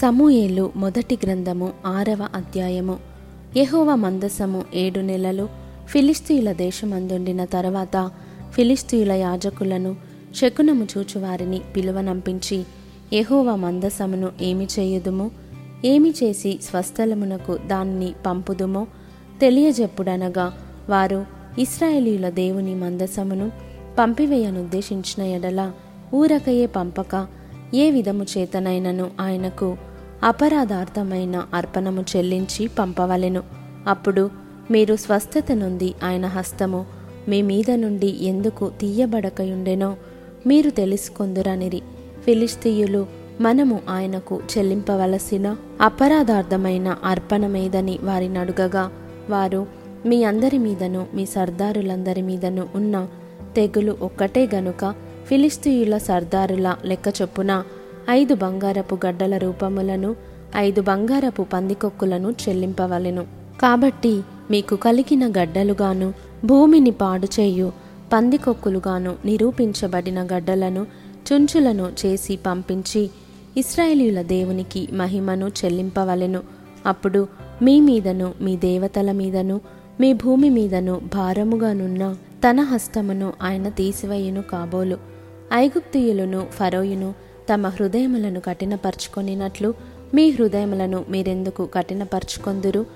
సమూయేలు మొదటి గ్రంథము ఆరవ అధ్యాయము. యహోవ మందసము ఏడు నెలలు ఫిలిస్తీయుల దేశమందుండిన తర్వాత ఫిలిస్తీయుల యాజకులను శకునము చూచువారిని పిలువనంపించి యహోవ మందసమును ఏమి చేయుదుము? ఏమి చేసి స్వస్థలమునకు దానిని పంపుదుమో తెలియజెప్పుడనగా వారు ఇస్రాయేలీయుల దేవుని మందసమును పంపివేయనుద్దేశించిన ఎడల ఊరకయే పంపక ఏ విధము చేతనైనను ఆయనకు అపరాధార్థమైన అర్పణము చెల్లించి పంపవలెను. అప్పుడు మీరు స్వస్థత నుండి ఆయన హస్తము మీ మీద నుండి ఎందుకు తీయబడకయుండెనో మీరు తెలుసుకొందురనిరి. ఫిలిస్తీయులు మనము ఆయనకు చెల్లింపవలసిన అపరాధార్థమైన అర్పణమేదని వారిని అడుగగా వారు మీ అందరి మీదను మీ సర్దారులందరి మీదను ఉన్న తెగులు ఒక్కటే గనుక ఫిలిస్తీయుల సర్దారుల లెక్క చొప్పున ఐదు బంగారపు గడ్డల రూపములను ఐదు బంగారపు పందికొక్కులను చెల్లింపవలెను. కాబట్టి మీకు కలిగిన గడ్డలుగాను భూమిని పాడు చేయు పందికొక్కులుగాను నిరూపించబడిన గడ్డలను చుంచులను చేసి పంపించి ఇస్రాయేలీయుల దేవునికి మహిమను చెల్లింపవలెను. అప్పుడు మీ మీదను మీ దేవతల మీదను మీ భూమి మీదను భారముగానున్న తన హస్తమును ఆయన తీసివేయును కాబోలు. ఐగుప్తియులను ఫరోయును తమ హృదయములను కఠినపరుచుకొనినట్లు మీ హృదయములను మీరెందుకు కఠినపరుచుకొందురు?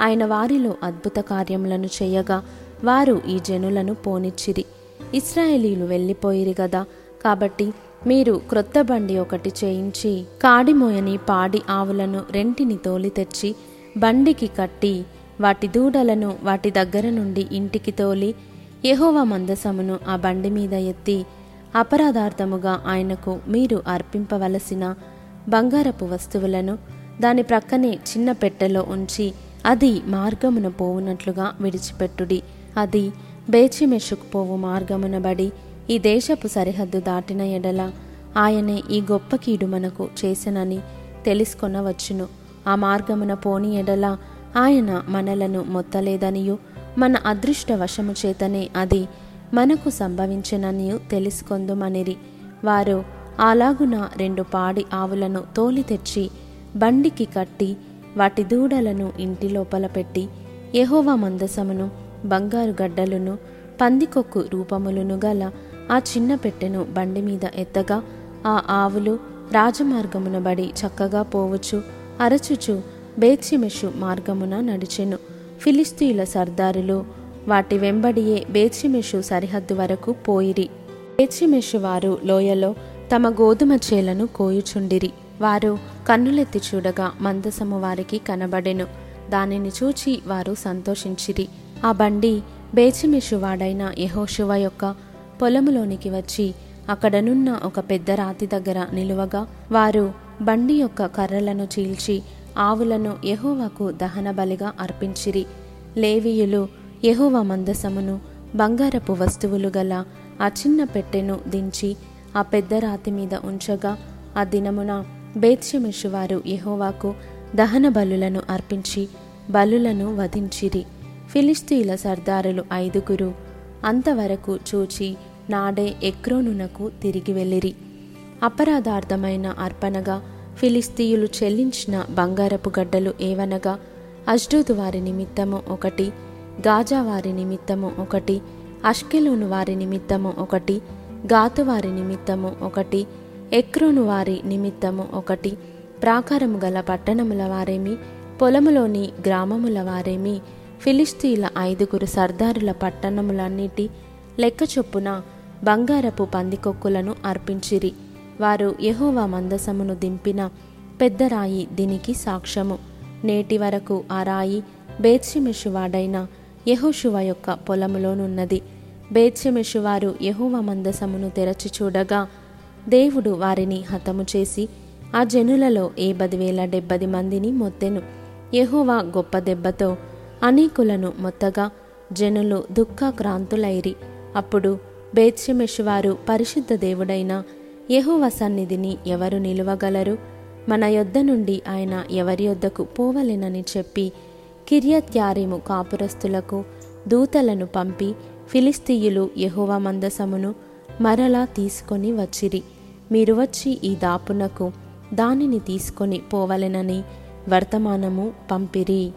ఆయన వారిలో అద్భుత కార్యములను చేయగా వారు ఈ జనులను పోనిచ్చిరి. ఇస్రాయేలీలు వెళ్ళిపోయిరి గదా. కాబట్టి మీరు క్రొత్త బండి ఒకటి చేయించి కాడిమోయని పాడి ఆవులను రెంటిని తోలి తెచ్చి బండికి కట్టి వాటి దూడలను వాటి దగ్గర నుండి ఇంటికి తోలి యహోవ మందసమును ఆ బండి మీద ఎత్తి అపరాధార్థముగా ఆయనకు మీరు అర్పింపవలసిన బంగారపు వస్తువులను దాని ప్రక్కనే చిన్న పెట్టెలో ఉంచి అది మార్గమున పోవునట్లుగా విడిచిపెట్టుడి. అది బేచిమెషుకుపోవు మార్గమున బడి ఈ దేశపు సరిహద్దు దాటిన ఎడల ఆయనే ఈ గొప్ప కీడు మనకు చేసనని తెలుసుకొనవచ్చును. ఆ మార్గమున పోని ఎడల ఆయన మనలను మొత్తలేదనియు మన అదృష్ట వశము చేతనే అది మనకు సంభవించెననియు తెలుసుకొందుమనిరి. వారు అలాగున రెండు పాడి ఆవులను తోలి తెచ్చి బండికి కట్టి వాటి దూడలను ఇంటి లోపల పెట్టి యహోవా మందసమును బంగారు గడ్డలును పందికొక్కు రూపములను గల ఆ చిన్న పెట్టెను బండి మీద ఎత్తగా ఆ ఆవులు రాజమార్గమున బడి చక్కగా పోవచ్చు అరచుచు బేచిమెషు మార్గమున నడిచెను. ఫిలిస్తీయుల సర్దారులు వాటి వెంబడియే బేచిమెషు సరిహద్దు వరకు పోయిరి. బేచిమెషు వారు లోయలో తమ గోధుమ చేలను కోయుచుండిరి. వారు కన్నులెత్తి చూడగా మందసము వారికి కనబడెను. దానిని చూచి వారు సంతోషించిరి. ఆ బండి బేచిమిషువాడైన వాడైన యొక్క పొలములోనికి వచ్చి అక్కడనున్న ఒక పెద్ద రాతి దగ్గర నిలువగా వారు బండి యొక్క కర్రలను చీల్చి ఆవులను యహోవకు దహన బలిగా అర్పించిరి. లేవీయులు యహోవా మందసమును బంగారపు వస్తువులు గల ఆ చిన్న పెట్టెను దించి ఆ పెద్ద రాతి మీద ఉంచగా ఆ దినమున బేత్షెమెషు వారు యహోవాకు దహన బలులను అర్పించి బలులను వధించిరి. ఫిలిస్తీయుల సర్దారులు ఐదుగురు అంతవరకు చూచి నాడే ఎక్రోనునకు తిరిగి వెళ్ళిరి. అపరాధార్థమైన అర్పణగా ఫిలిస్తీయులు చెల్లించిన బంగారపు గడ్డలు ఏవనగా అష్డూదు వారి నిమిత్తము ఒకటి గాజా వారి నిమిత్తము ఒకటి అష్కెలోను వారి నిమిత్తము ఒకటి గాతు వారి నిమిత్తము ఒకటి ఎక్రోను వారి నిమిత్తము ఒకటి ప్రాకారము గల పట్టణముల వారేమి పొలములోని గ్రామముల వారేమి ఫిలిస్తీన్ల ఐదుగురు సర్దారుల పట్టణములన్నిటి లెక్క చొప్పున బంగారపు పందికొక్కులను అర్పించిరి. వారు యహోవా మందసమును దింపిన పెద్ద రాయి దీనికి సాక్ష్యము. నేటి వరకు ఆ రాయి బేత్షెమెషువాడైన యహోశువ యొక్క పొలములోనున్నది. బేత్షెమెషువారు యహోవ మందసమును తెరచి చూడగా దేవుడు వారిని హతము చేసి ఆ జనులలో ఏ పదివేల డెబ్బది మందిని మొత్తెను. యహోవా గొప్ప దెబ్బతో అనేకులను మొత్తగా జనులు దుఃఖక్రాంతులైరి. అప్పుడు బేత్షెమెషువారు పరిశుద్ధ దేవుడైన యహోవ సన్నిధిని ఎవరు నిలువగలరు? మన యొద్ద నుండి ఆయన ఎవరి యొద్దకు పోవలెనని చెప్పి కిర్యత్యారిము కాపురస్తులకు దూతలను పంపి ఫిలిస్తీయులు యెహోవా మందసమును మరలా తీసుకొని వచ్చిరి. మీరు వచ్చి ఈ దాపునకు దానిని తీసుకొని పోవలెనని వర్తమానము పంపిరి.